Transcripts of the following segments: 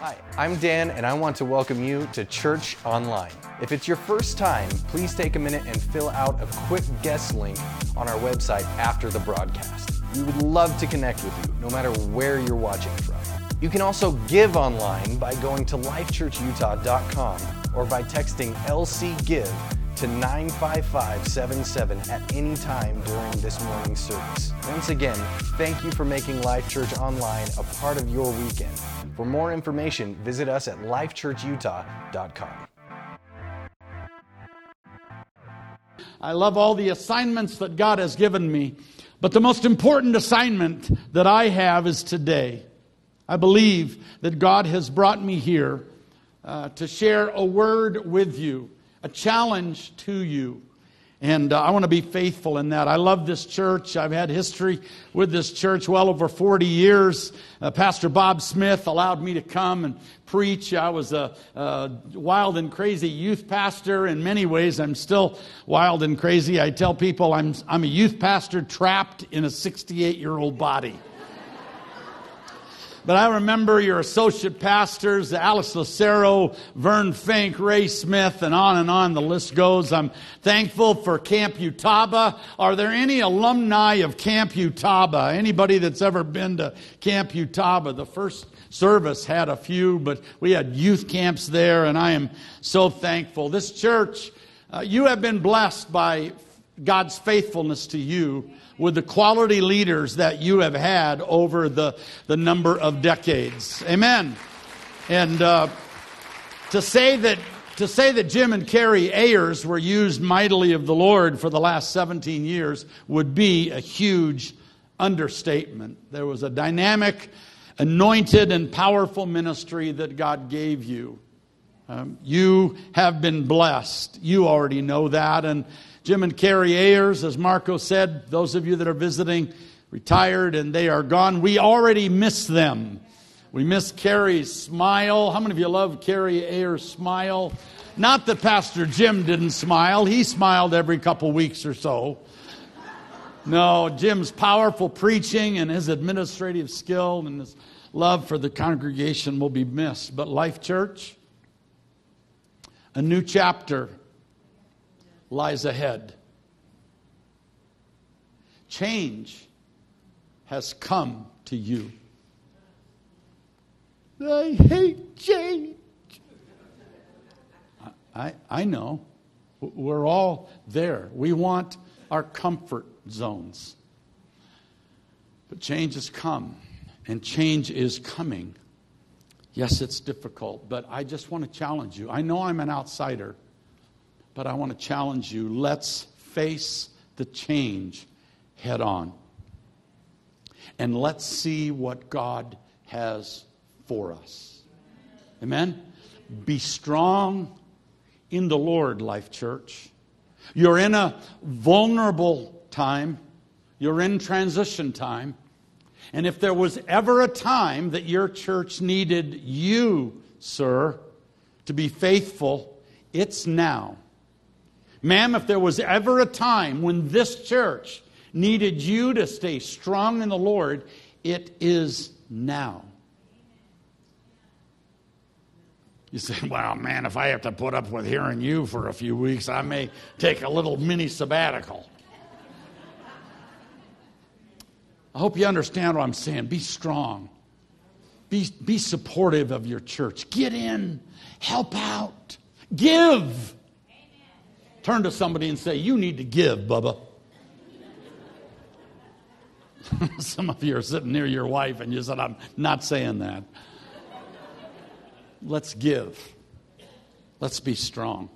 Hi, I'm Dan, and I want to welcome you to Church Online. If it's your first time, please take a minute and fill out a quick guest link on our website after the broadcast. We would love to connect with you, no matter where you're watching from. You can also give online by going to lifechurchutah.com or by texting LC Give to 95577 at any time during this morning's service. Once again, thank you for making Life Church Online a part of your weekend. For more information, visit us at lifechurchutah.com. I love all the assignments that God has given me, but the most important assignment that I have is today. I believe that God has brought me here uh, to share a word with you, a challenge to you. And uh, I want to be faithful in that. I love this church. I've had history with this church well over 40 years. Uh, Pastor Bob Smith allowed me to come and preach. I was a, a, wild and crazy youth pastor. In many ways, I'm still wild and crazy. I tell people I'm, I'm a youth pastor trapped in a 68 year old body. But I remember your associate pastors, Alice Lucero, Vern Fink, Ray Smith, and on and on the list goes. I'm thankful for Camp Utaba. Are there any alumni of Camp Utaba? Anybody that's ever been to Camp Utaba? The first service had a few, but we had youth camps there, and I am so thankful. This church, uh, you have been blessed by God's faithfulness to you with the quality leaders that you have had over the, the number of decades. Amen. And uh, to say that to say that Jim and Carrie Ayers were used mightily of the Lord for the last 17 years would be a huge understatement. There was a dynamic, anointed, and powerful ministry that God gave you. Um, you have been blessed. You already know that. And Jim and Carrie Ayers, as Marco said, those of you that are visiting, retired and they are gone. We already miss them. We miss Carrie's smile. How many of you love Carrie Ayers' smile? Not that Pastor Jim didn't smile, he smiled every couple weeks or so. No, Jim's powerful preaching and his administrative skill and his love for the congregation will be missed. But Life Church, a new chapter lies ahead. Change has come to you. I hate change. I, I know. We're all there. We want our comfort zones. But change has come, and change is coming. Yes, it's difficult, but I just want to challenge you. I know I'm an outsider but I want to challenge you. Let's face the change head on. And let's see what God has for us. Amen? Be strong in the Lord, Life Church. You're in a vulnerable time, you're in transition time. And if there was ever a time that your church needed you, sir, to be faithful, it's now. Ma'am, if there was ever a time when this church needed you to stay strong in the Lord, it is now. You say, well, man, if I have to put up with hearing you for a few weeks, I may take a little mini sabbatical. I hope you understand what I'm saying. Be strong, be, be supportive of your church. Get in, help out, give. Turn to somebody and say, You need to give, Bubba. Some of you are sitting near your wife and you said, I'm not saying that. Let's give. Let's be strong.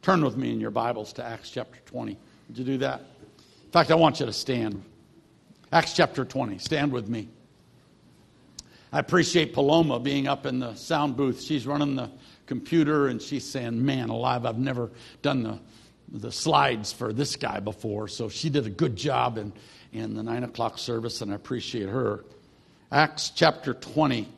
Turn with me in your Bibles to Acts chapter 20. Would you do that? In fact, I want you to stand. Acts chapter 20. Stand with me. I appreciate Paloma being up in the sound booth. She's running the computer and she's saying, Man alive, I've never done the, the slides for this guy before. So she did a good job in, in the nine o'clock service, and I appreciate her. Acts chapter 20.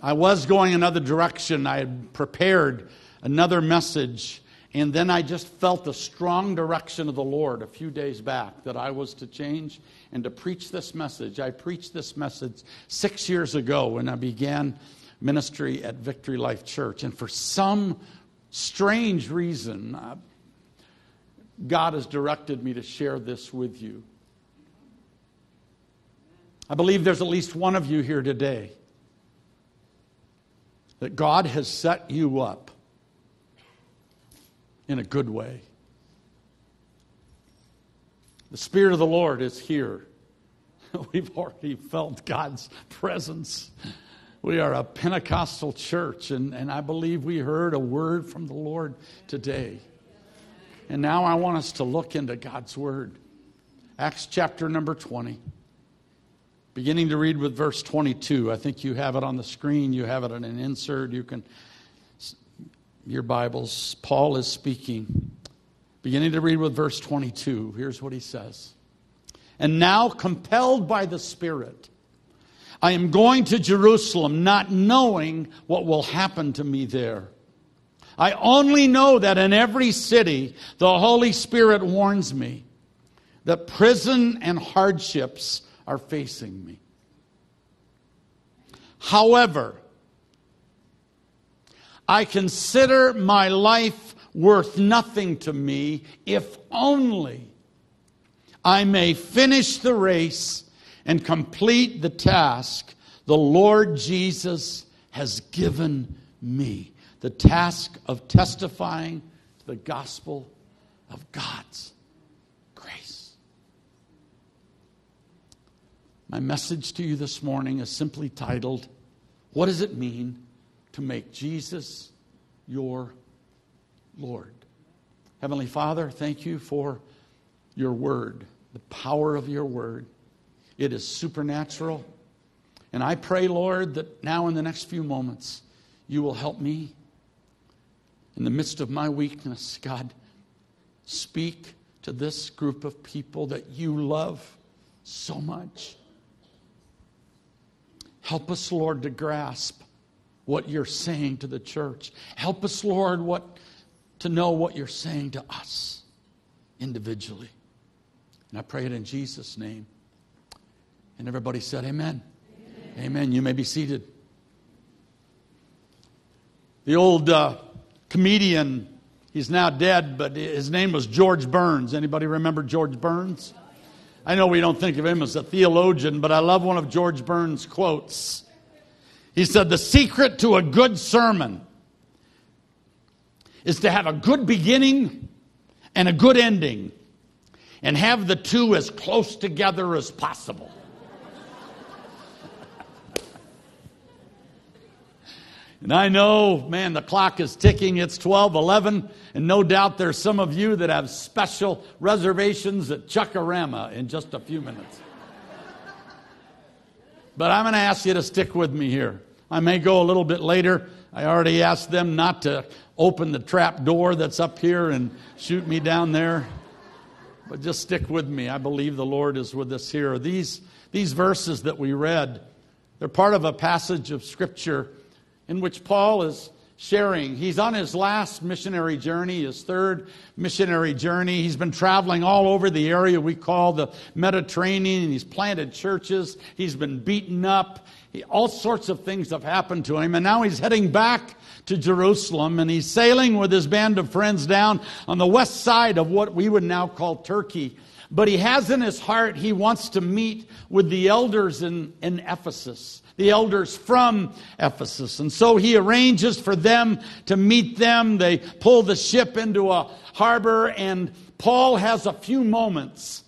I was going another direction. I had prepared another message, And then I just felt the strong direction of the Lord a few days back that I was to change and to preach this message. I preached this message six years ago when I began ministry at Victory Life Church. And for some strange reason, uh, God has directed me to share this with you. I believe there's at least one of you here today that God has set you up in a good way. The Spirit of the Lord is here. We've already felt God's presence. We are a Pentecostal church, and, and I believe we heard a word from the Lord today. And now I want us to look into God's Word. Acts chapter number 20. Beginning to read with verse 22. I think you have it on the screen, you have it in an insert. You can, your Bibles, Paul is speaking. Beginning to read with verse 22. Here's what he says. And now, compelled by the Spirit, I am going to Jerusalem, not knowing what will happen to me there. I only know that in every city the Holy Spirit warns me that prison and hardships are facing me. However, I consider my life worth nothing to me if only I may finish the race and complete the task the Lord Jesus has given me the task of testifying to the gospel of God's grace. My message to you this morning is simply titled, What Does It Mean to Make Jesus Your Lord? Heavenly Father, thank you for your word, the power of your word. It is supernatural. And I pray, Lord, that now in the next few moments, you will help me in the midst of my weakness, God, speak to this group of people that you love so much. Help us, Lord, to grasp what you're saying to the church. Help us, Lord, what, to know what you're saying to us individually. And I pray it in Jesus' name. And everybody said, Amen. Amen. Amen. You may be seated. The old uh, comedian. He's now dead, but his name was George Burns. Anybody remember George Burns? I know we don't think of him as a theologian, but I love one of George Burns' quotes. He said, The secret to a good sermon is to have a good beginning and a good ending, and have the two as close together as possible. And I know, man, the clock is ticking. It's 12, 11, and no doubt there's some of you that have special reservations at Chuck-A-Rama in just a few minutes. but I'm going to ask you to stick with me here. I may go a little bit later. I already asked them not to open the trap door that's up here and shoot me down there. But just stick with me. I believe the Lord is with us here. These, these verses that we read, they're part of a passage of Scripture in which Paul is sharing. He's on his last missionary journey, his third missionary journey. He's been traveling all over the area we call the Mediterranean. He's planted churches. He's been beaten up. He, all sorts of things have happened to him. And now he's heading back to Jerusalem and he's sailing with his band of friends down on the west side of what we would now call Turkey. But he has in his heart, he wants to meet with the elders in, in Ephesus the elders from Ephesus. And so he arranges for them to meet them. They pull the ship into a harbor, and Paul has a few moments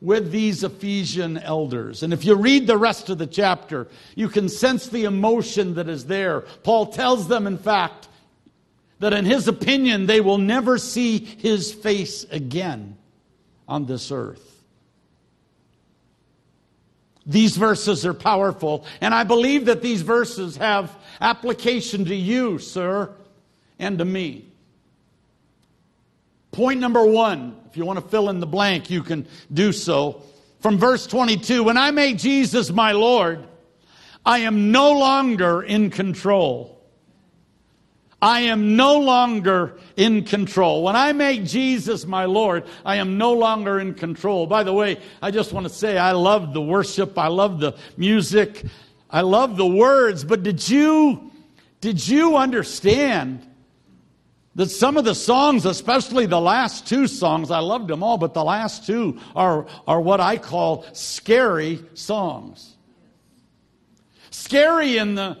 with these Ephesian elders. And if you read the rest of the chapter, you can sense the emotion that is there. Paul tells them, in fact, that in his opinion, they will never see his face again on this earth. These verses are powerful, and I believe that these verses have application to you, sir, and to me. Point number one, if you want to fill in the blank, you can do so. From verse 22 When I made Jesus my Lord, I am no longer in control. I am no longer in control. When I make Jesus my Lord, I am no longer in control. By the way, I just want to say I love the worship. I love the music. I love the words. But did you, did you understand that some of the songs, especially the last two songs, I loved them all, but the last two are, are what I call scary songs. Scary in the,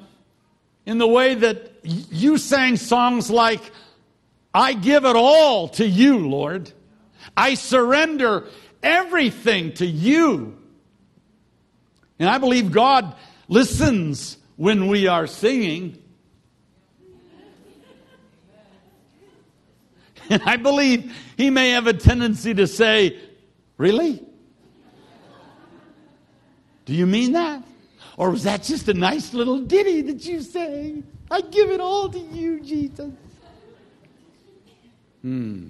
in the way that you sang songs like, I give it all to you, Lord. I surrender everything to you. And I believe God listens when we are singing. And I believe He may have a tendency to say, Really? Do you mean that? Or was that just a nice little ditty that you sang? I give it all to you, Jesus. Hmm.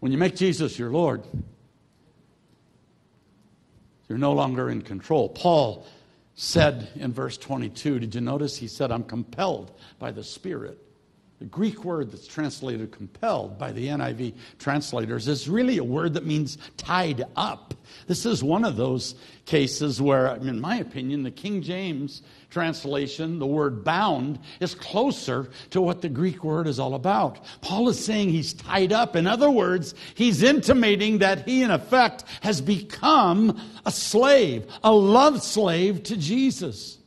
When you make Jesus your Lord, you're no longer in control. Paul said in verse 22, did you notice? He said, I'm compelled by the Spirit. The Greek word that's translated compelled by the NIV translators is really a word that means tied up. This is one of those cases where, in my opinion, the King James translation, the word bound, is closer to what the Greek word is all about. Paul is saying he's tied up. In other words, he's intimating that he, in effect, has become a slave, a love slave to Jesus.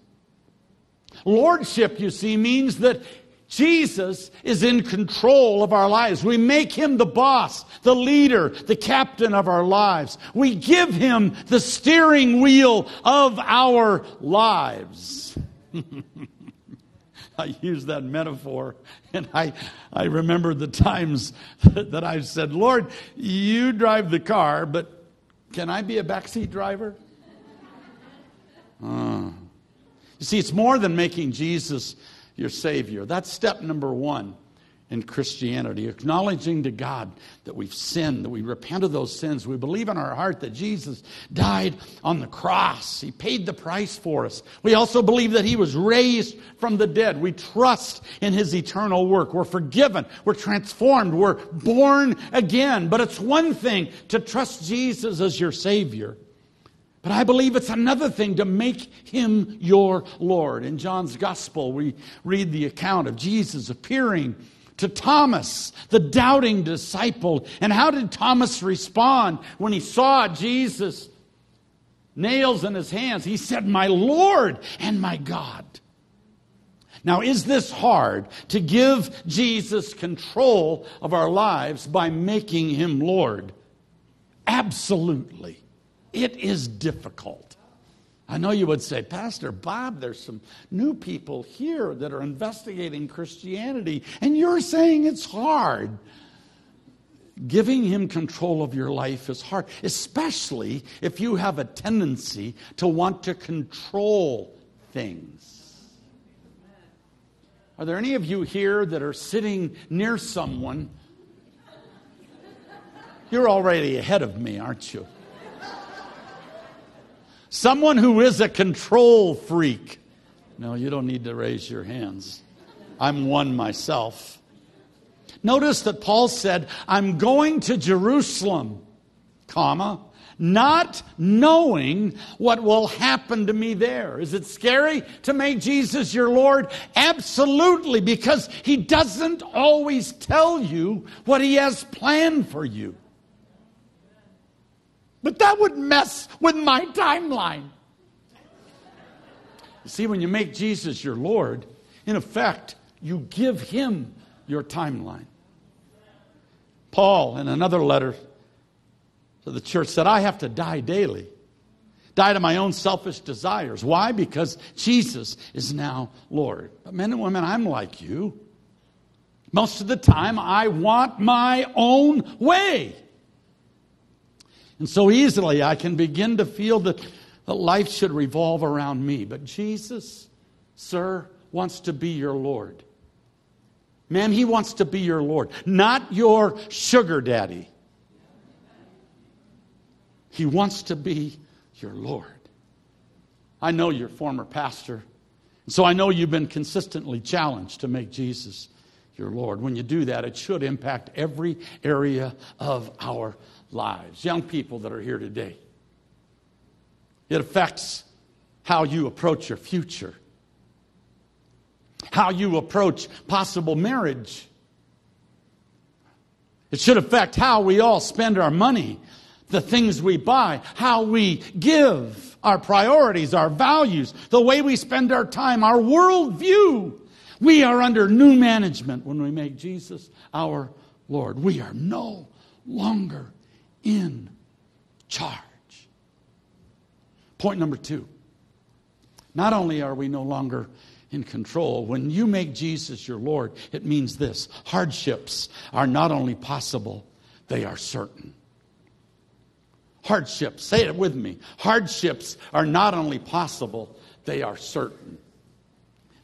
Lordship, you see, means that Jesus is in control of our lives. We make him the boss, the leader, the captain of our lives. We give him the steering wheel of our lives. I use that metaphor, and I, I remember the times that I've said, Lord, you drive the car, but can I be a backseat driver? Uh. You see, it's more than making Jesus your Savior. That's step number one in Christianity, acknowledging to God that we've sinned, that we repent of those sins. We believe in our heart that Jesus died on the cross. He paid the price for us. We also believe that He was raised from the dead. We trust in His eternal work. We're forgiven. We're transformed. We're born again. But it's one thing to trust Jesus as your Savior. But I believe it's another thing to make him your Lord. In John's gospel, we read the account of Jesus appearing to Thomas, the doubting disciple. And how did Thomas respond when he saw Jesus' nails in his hands? He said, My Lord and my God. Now, is this hard to give Jesus control of our lives by making him Lord? Absolutely. It is difficult. I know you would say, Pastor Bob, there's some new people here that are investigating Christianity, and you're saying it's hard. Giving him control of your life is hard, especially if you have a tendency to want to control things. Are there any of you here that are sitting near someone? You're already ahead of me, aren't you? Someone who is a control freak. No, you don't need to raise your hands. I'm one myself. Notice that Paul said, I'm going to Jerusalem, comma, not knowing what will happen to me there. Is it scary to make Jesus your Lord? Absolutely, because he doesn't always tell you what he has planned for you. But that would mess with my timeline. You see, when you make Jesus your Lord, in effect, you give him your timeline. Paul, in another letter to the church, said, I have to die daily. Die to my own selfish desires. Why? Because Jesus is now Lord. But men and women, I'm like you. Most of the time, I want my own way. And so easily I can begin to feel that, that life should revolve around me. But Jesus, sir, wants to be your Lord. Ma'am, he wants to be your Lord, not your sugar daddy. He wants to be your Lord. I know your former pastor So I know you've been consistently challenged to make Jesus your Lord. When you do that, it should impact every area of our lives. Young people that are here today, it affects how you approach your future, how you approach possible marriage. It should affect how we all spend our money, the things we buy, how we give, our priorities, our values, the way we spend our time, our worldview. We are under new management when we make Jesus our Lord. We are no longer in charge. Point number two not only are we no longer in control, when you make Jesus your Lord, it means this hardships are not only possible, they are certain. Hardships, say it with me. Hardships are not only possible, they are certain.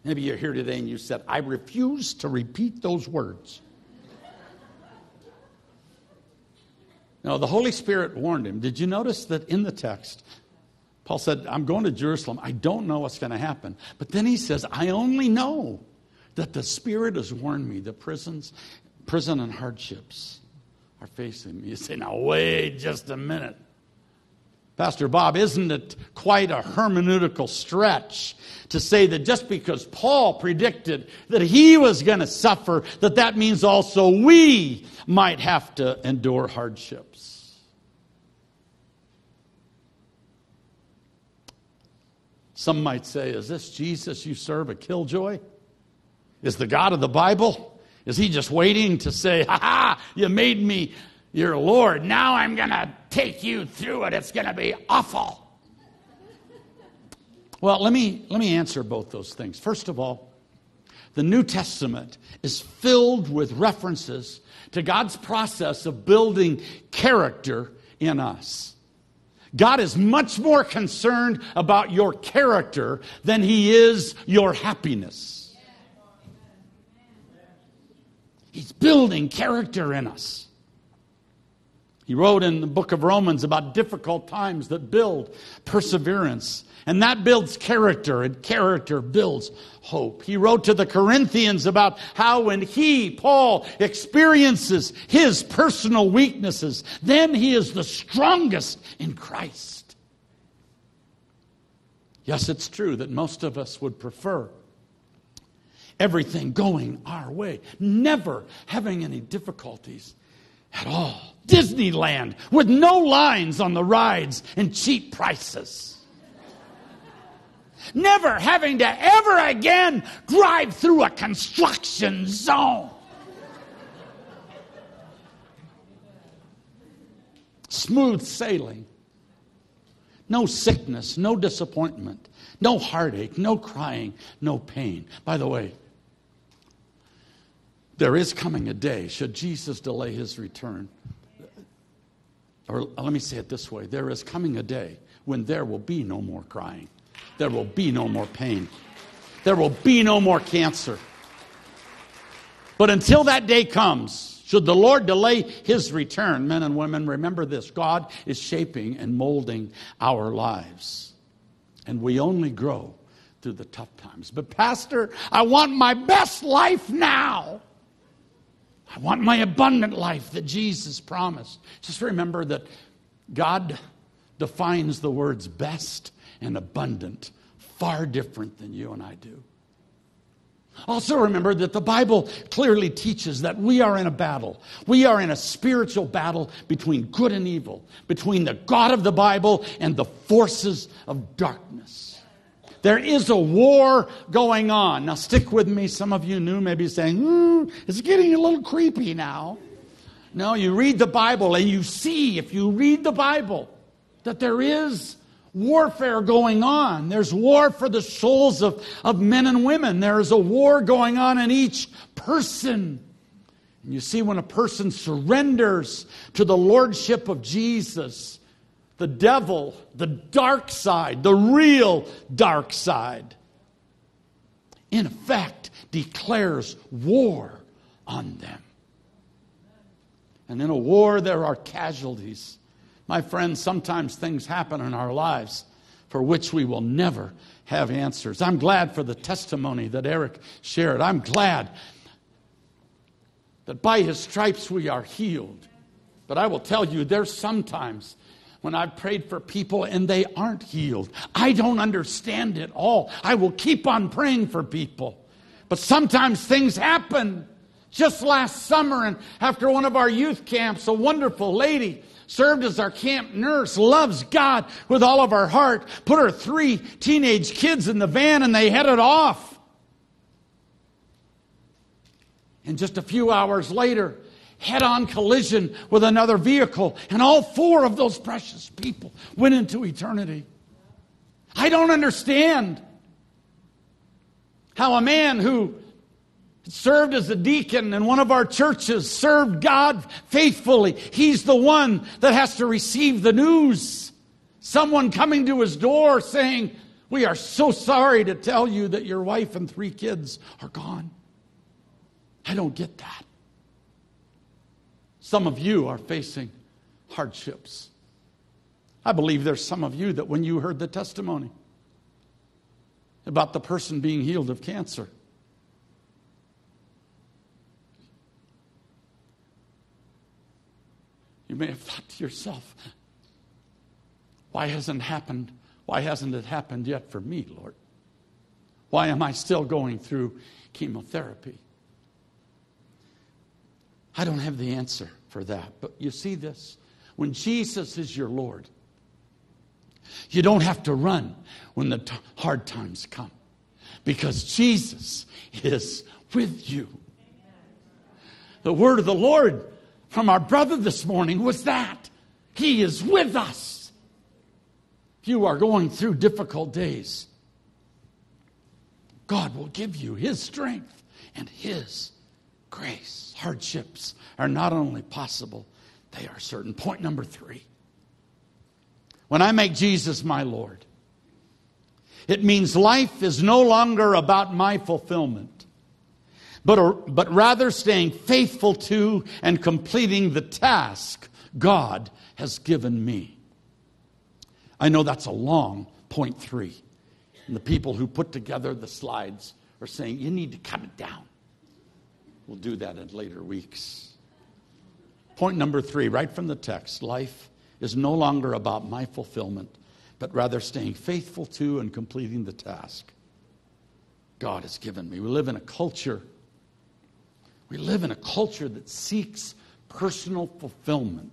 Maybe you're here today and you said, I refuse to repeat those words. No, the Holy Spirit warned him. Did you notice that in the text, Paul said, I'm going to Jerusalem. I don't know what's going to happen. But then he says, I only know that the Spirit has warned me the prisons, prison and hardships are facing me. You say, now wait just a minute. Pastor Bob, isn't it quite a hermeneutical stretch to say that just because Paul predicted that he was going to suffer, that that means also we might have to endure hardships? Some might say, is this Jesus you serve a killjoy? Is the God of the Bible? Is he just waiting to say, ha ha, you made me your Lord. Now I'm going to take you through it. It's going to be awful. Well, let me, let me answer both those things. First of all, the New Testament is filled with references to God's process of building character in us. God is much more concerned about your character than he is your happiness. He's building character in us. He wrote in the book of Romans about difficult times that build perseverance. And that builds character, and character builds hope. He wrote to the Corinthians about how when he, Paul, experiences his personal weaknesses, then he is the strongest in Christ. Yes, it's true that most of us would prefer everything going our way, never having any difficulties at all. Disneyland with no lines on the rides and cheap prices. Never having to ever again drive through a construction zone. Smooth sailing. No sickness, no disappointment, no heartache, no crying, no pain. By the way, there is coming a day, should Jesus delay his return, or let me say it this way there is coming a day when there will be no more crying, there will be no more pain, there will be no more cancer. But until that day comes, should the Lord delay his return, men and women, remember this God is shaping and molding our lives. And we only grow through the tough times. But, Pastor, I want my best life now. I want my abundant life that Jesus promised. Just remember that God defines the words best and abundant far different than you and I do. Also, remember that the Bible clearly teaches that we are in a battle. We are in a spiritual battle between good and evil, between the God of the Bible and the forces of darkness. There is a war going on. Now, stick with me. Some of you new may be saying, mm, it's getting a little creepy now. No, you read the Bible and you see, if you read the Bible, that there is warfare going on. There's war for the souls of, of men and women. There is a war going on in each person. And you see, when a person surrenders to the lordship of Jesus, the devil, the dark side, the real dark side, in effect declares war on them. And in a war, there are casualties. My friends, sometimes things happen in our lives for which we will never have answers. I'm glad for the testimony that Eric shared. I'm glad that by his stripes we are healed. But I will tell you, there's sometimes when I've prayed for people and they aren't healed. I don't understand it all. I will keep on praying for people. But sometimes things happen. Just last summer, and after one of our youth camps, a wonderful lady served as our camp nurse, loves God with all of her heart, put her three teenage kids in the van, and they headed off. And just a few hours later, head on collision with another vehicle, and all four of those precious people went into eternity. I don't understand how a man who served as a deacon in one of our churches, served God faithfully, he's the one that has to receive the news. Someone coming to his door saying, We are so sorry to tell you that your wife and three kids are gone. I don't get that. Some of you are facing hardships. I believe there's some of you that when you heard the testimony about the person being healed of cancer, you may have thought to yourself, why hasn't happened? Why hasn't it happened yet for me, Lord? Why am I still going through chemotherapy? I don't have the answer for that. But you see this? When Jesus is your Lord, you don't have to run when the t- hard times come because Jesus is with you. The word of the Lord from our brother this morning was that He is with us. If you are going through difficult days, God will give you His strength and His grace. Hardships are not only possible, they are certain. Point number three. When I make Jesus my Lord, it means life is no longer about my fulfillment, but, but rather staying faithful to and completing the task God has given me. I know that's a long point three. And the people who put together the slides are saying, you need to cut it down. We'll do that in later weeks. Point number three, right from the text life is no longer about my fulfillment, but rather staying faithful to and completing the task God has given me. We live in a culture, we live in a culture that seeks personal fulfillment.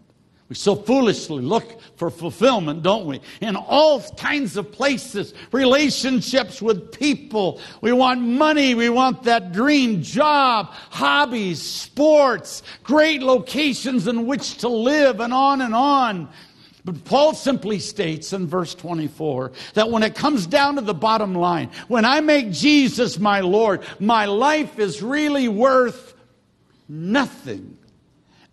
We so foolishly look for fulfillment, don't we? In all kinds of places, relationships with people. We want money. We want that dream job, hobbies, sports, great locations in which to live, and on and on. But Paul simply states in verse 24 that when it comes down to the bottom line, when I make Jesus my Lord, my life is really worth nothing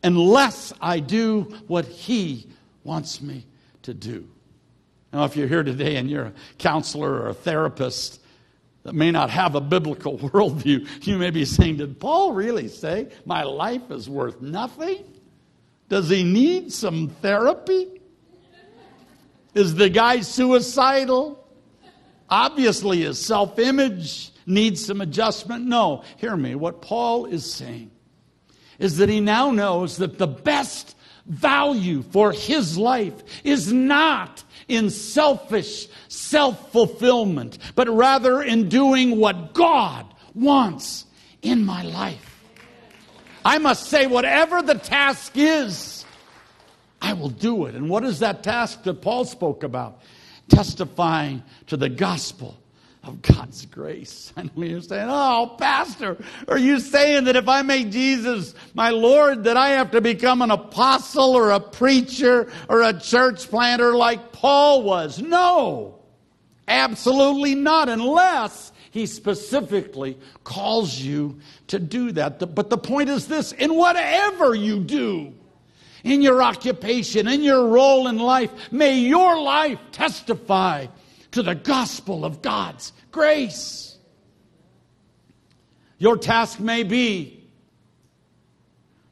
unless I do what He wants me to do. Now, if you're here today and you're a counselor or a therapist that may not have a biblical worldview, you may be saying, Did Paul really say my life is worth nothing? Does he need some therapy? Is the guy suicidal? Obviously, his self image needs some adjustment. No, hear me. What Paul is saying is that he now knows that the best value for his life is not in selfish self fulfillment, but rather in doing what God wants in my life. I must say, whatever the task is, I will do it. And what is that task that Paul spoke about? Testifying to the gospel of God's grace. And you're saying, Oh, Pastor, are you saying that if I make Jesus my Lord, that I have to become an apostle or a preacher or a church planter like Paul was? No, absolutely not, unless he specifically calls you to do that. But the point is this in whatever you do, in your occupation, in your role in life, may your life testify to the gospel of God's grace. Your task may be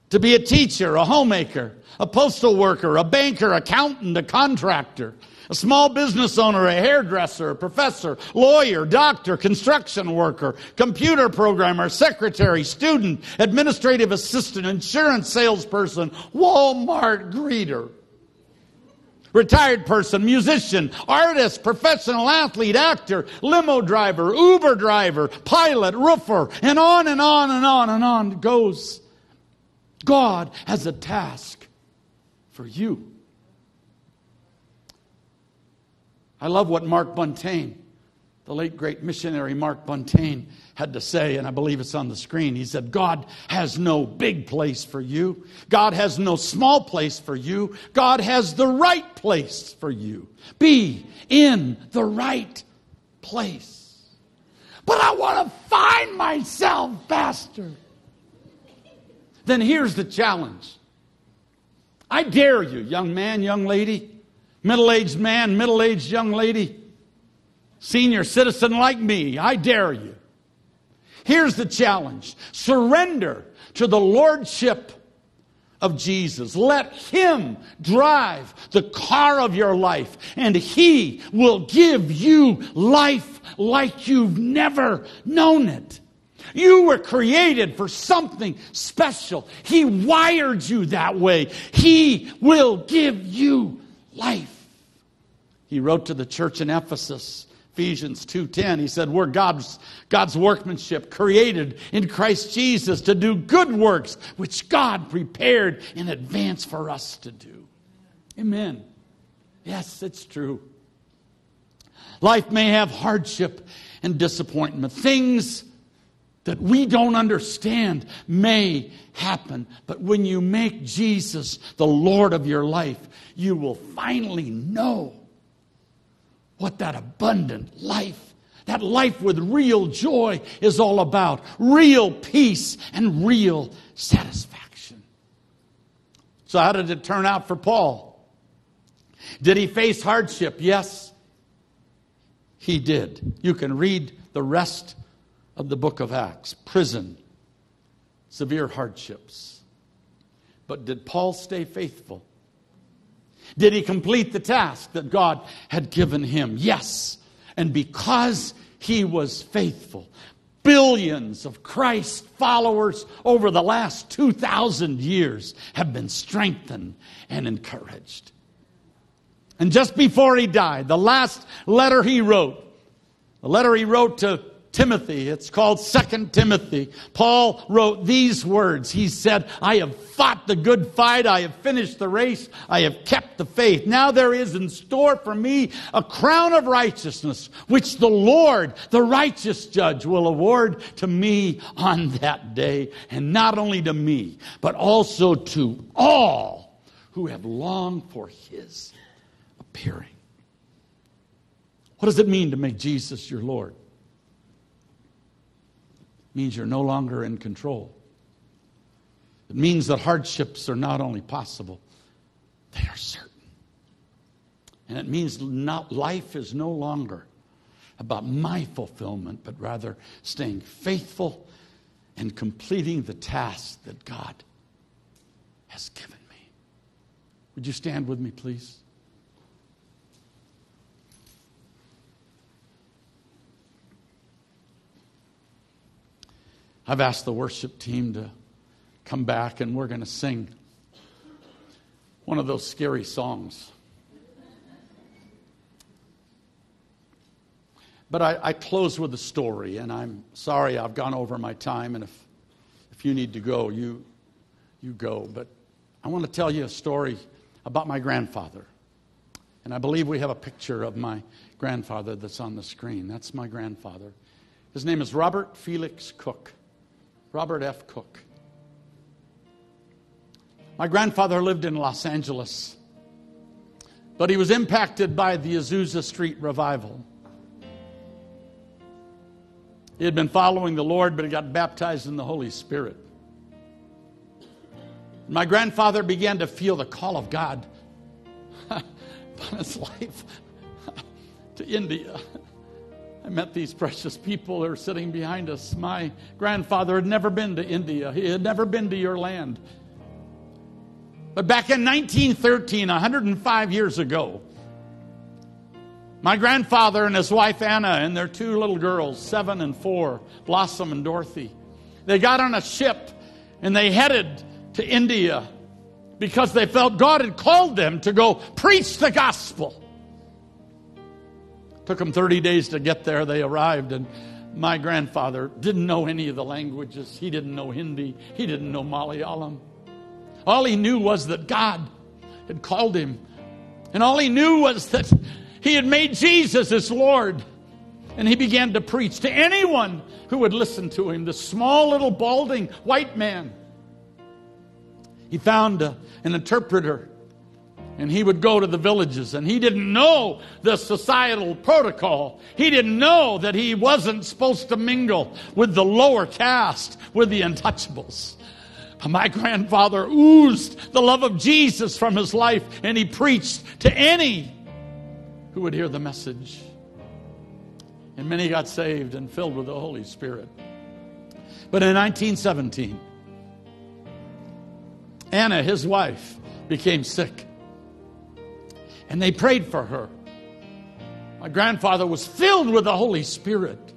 to be a teacher, a homemaker, a postal worker, a banker, accountant, a contractor, a small business owner, a hairdresser, a professor, lawyer, doctor, construction worker, computer programmer, secretary, student, administrative assistant, insurance salesperson, Walmart greeter, retired person, musician, artist, professional athlete, actor, limo driver, Uber driver, pilot, roofer, and on and on and on and on it goes. God has a task for you. I love what Mark Buntain, the late great missionary Mark Buntain, had to say, and I believe it's on the screen. He said, God has no big place for you. God has no small place for you. God has the right place for you. Be in the right place. But I want to find myself, faster. Then here's the challenge. I dare you, young man, young lady, middle aged man, middle aged young lady, senior citizen like me, I dare you. Here's the challenge surrender to the lordship of Jesus. Let Him drive the car of your life, and He will give you life like you've never known it. You were created for something special. He wired you that way. He will give you life. He wrote to the church in Ephesus, Ephesians 2:10. He said, "We're God's God's workmanship, created in Christ Jesus to do good works which God prepared in advance for us to do." Amen. Yes, it's true. Life may have hardship and disappointment. Things that we don't understand may happen. But when you make Jesus the Lord of your life, you will finally know what that abundant life, that life with real joy is all about real peace and real satisfaction. So, how did it turn out for Paul? Did he face hardship? Yes, he did. You can read the rest of the book of Acts prison, severe hardships. But did Paul stay faithful? Did he complete the task that God had given him? Yes. And because he was faithful, billions of Christ followers over the last 2,000 years have been strengthened and encouraged. And just before he died, the last letter he wrote, the letter he wrote to Timothy. It's called Second Timothy. Paul wrote these words. He said, I have fought the good fight. I have finished the race. I have kept the faith. Now there is in store for me a crown of righteousness, which the Lord, the righteous judge, will award to me on that day. And not only to me, but also to all who have longed for his appearing. What does it mean to make Jesus your Lord? Means you're no longer in control. It means that hardships are not only possible, they are certain. And it means not, life is no longer about my fulfillment, but rather staying faithful and completing the task that God has given me. Would you stand with me, please? I've asked the worship team to come back and we're going to sing one of those scary songs. But I, I, close with a story, and I'm sorry I've gone over my time, and if, if you need to go, you, you go. But I want to tell you a story about my grandfather. And I believe we have a picture of my grandfather that's on the screen. That's my grandfather. His name is Robert Felix Cook. Robert F. Cook. My grandfather lived in Los Angeles, but he was impacted by the Azusa Street revival. He had been following the Lord, but he got baptized in the Holy Spirit. My grandfather began to feel the call of God on his life to India. I met these precious people who are sitting behind us. My grandfather had never been to India, he had never been to your land. But back in 1913, 105 years ago, My grandfather and his wife Anna and their two little girls, seven and four, Blossom and Dorothy, they got on a ship and they headed to India because they felt God had called them to go preach the gospel. Took them 30 days to get there. They arrived, and my grandfather didn't know any of the languages. He didn't know Hindi, he didn't know Malayalam. All he knew was that God had called him. And all he knew was that he had made Jesus his Lord. And he began to preach to anyone who would listen to him, the small little balding white man. He found a, an interpreter and he would go to the villages and he didn't know the societal protocol. He didn't know that he wasn't supposed to mingle with the lower caste, with the untouchables. My grandfather oozed the love of Jesus from his life and he preached to any who would hear the message. And many got saved and filled with the Holy Spirit. But in 1917, Anna, his wife, became sick. And they prayed for her. My grandfather was filled with the Holy Spirit.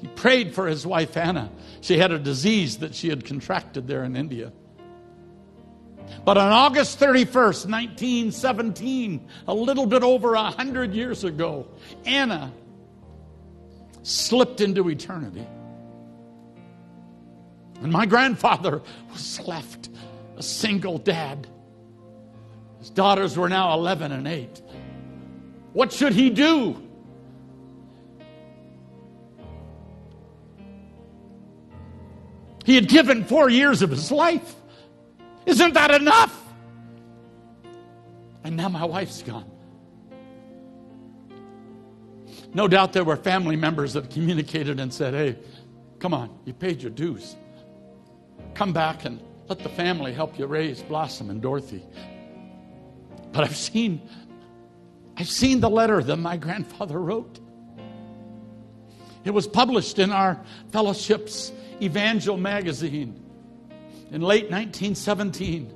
He prayed for his wife, Anna. She had a disease that she had contracted there in India. But on August 31st, 1917, a little bit over a hundred years ago, Anna slipped into eternity. And my grandfather was left a single dad. His daughters were now 11 and 8. What should he do? He had given four years of his life. Isn't that enough? And now my wife's gone. No doubt there were family members that communicated and said, Hey, come on, you paid your dues. Come back and let the family help you raise Blossom and Dorothy. But I've seen I've seen the letter that my grandfather wrote. It was published in our fellowship's Evangel magazine in late 1917.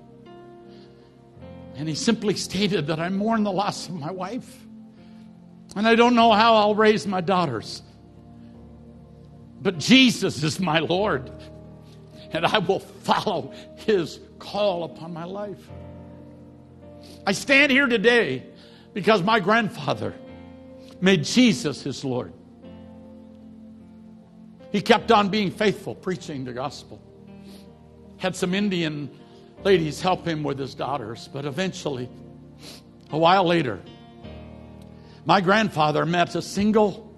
And he simply stated that I mourn the loss of my wife. And I don't know how I'll raise my daughters. But Jesus is my Lord. And I will follow his call upon my life. I stand here today because my grandfather made Jesus his Lord. He kept on being faithful, preaching the gospel. Had some Indian ladies help him with his daughters, but eventually, a while later, my grandfather met a single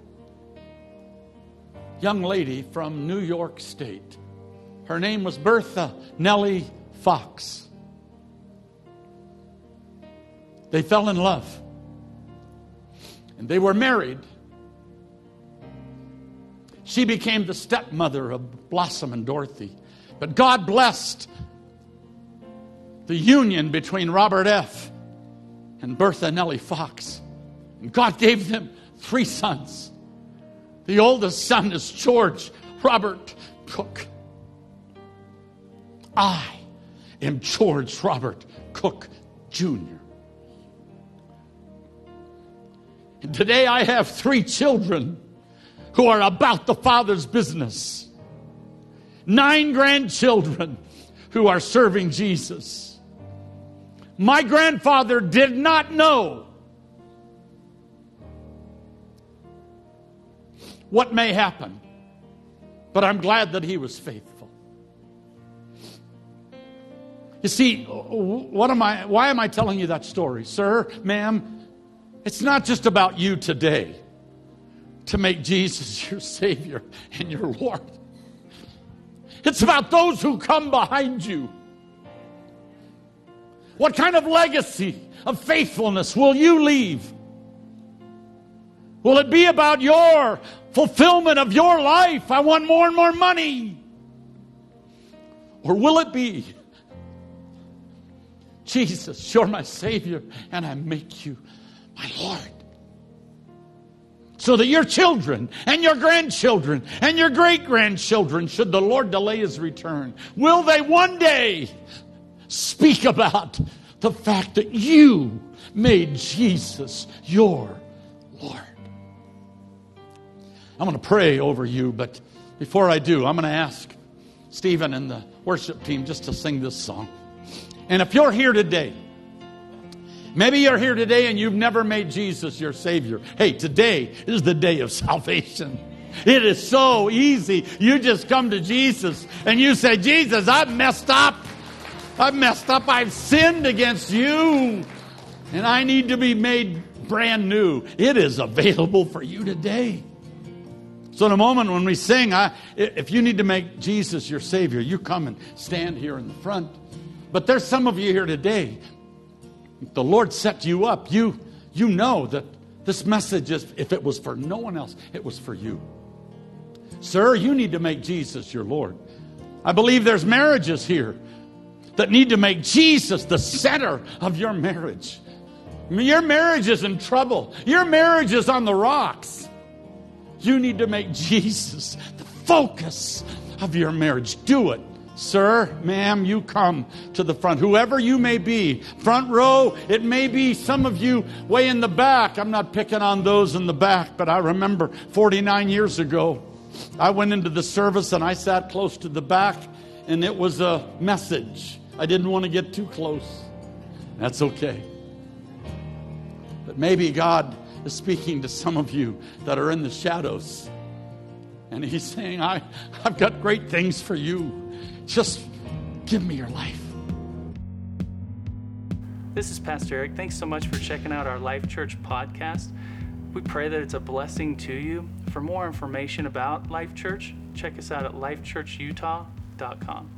young lady from New York State. Her name was Bertha Nellie Fox. They fell in love. And they were married. She became the stepmother of Blossom and Dorothy. But God blessed the union between Robert F. and Bertha Nellie Fox. And God gave them three sons. The oldest son is George Robert Cook. I am George Robert Cook Jr. today I have three children who are about the Father's business, nine grandchildren who are serving Jesus. My grandfather did not know what may happen, but I'm glad that he was faithful. You see, what am I, why am I telling you that story? Sir, ma'am, it's not just about you today to make Jesus your Savior and your Lord. It's about those who come behind you. What kind of legacy of faithfulness will you leave? Will it be about your fulfillment of your life? I want more and more money. Or will it be, Jesus, you're my Savior, and I make you my Lord. So that your children and your grandchildren and your great grandchildren, should the Lord delay his return, will they one day speak about the fact that you made Jesus your Lord? I'm going to pray over you, but before I do, I'm going to ask Stephen and the worship team just to sing this song. And if you're here today, maybe you're here today and you've never made Jesus your Savior. Hey, today is the day of salvation. It is so easy. You just come to Jesus and you say, Jesus, I've messed up. I've messed up. I've sinned against you. And I need to be made brand new. It is available for you today. So, in a moment when we sing, I, if you need to make Jesus your Savior, you come and stand here in the front. But there's some of you here today. The Lord set you up. You, you know that this message is, if it was for no one else, it was for you. Sir, you need to make Jesus your Lord. I believe there's marriages here that need to make Jesus the center of your marriage. Your marriage is in trouble. Your marriage is on the rocks. You need to make Jesus the focus of your marriage. Do it. Sir, ma'am, you come to the front. Whoever you may be, front row, it may be some of you way in the back. I'm not picking on those in the back, but I remember 49 years ago, I went into the service and I sat close to the back, and it was a message. I didn't want to get too close. That's okay. But maybe God is speaking to some of you that are in the shadows. And He's saying, I, I've got great things for you. Just give me your life. This is Pastor Eric. Thanks so much for checking out our Life Church podcast. We pray that it's a blessing to you. For more information about Life Church, check us out at lifechurchutah.com.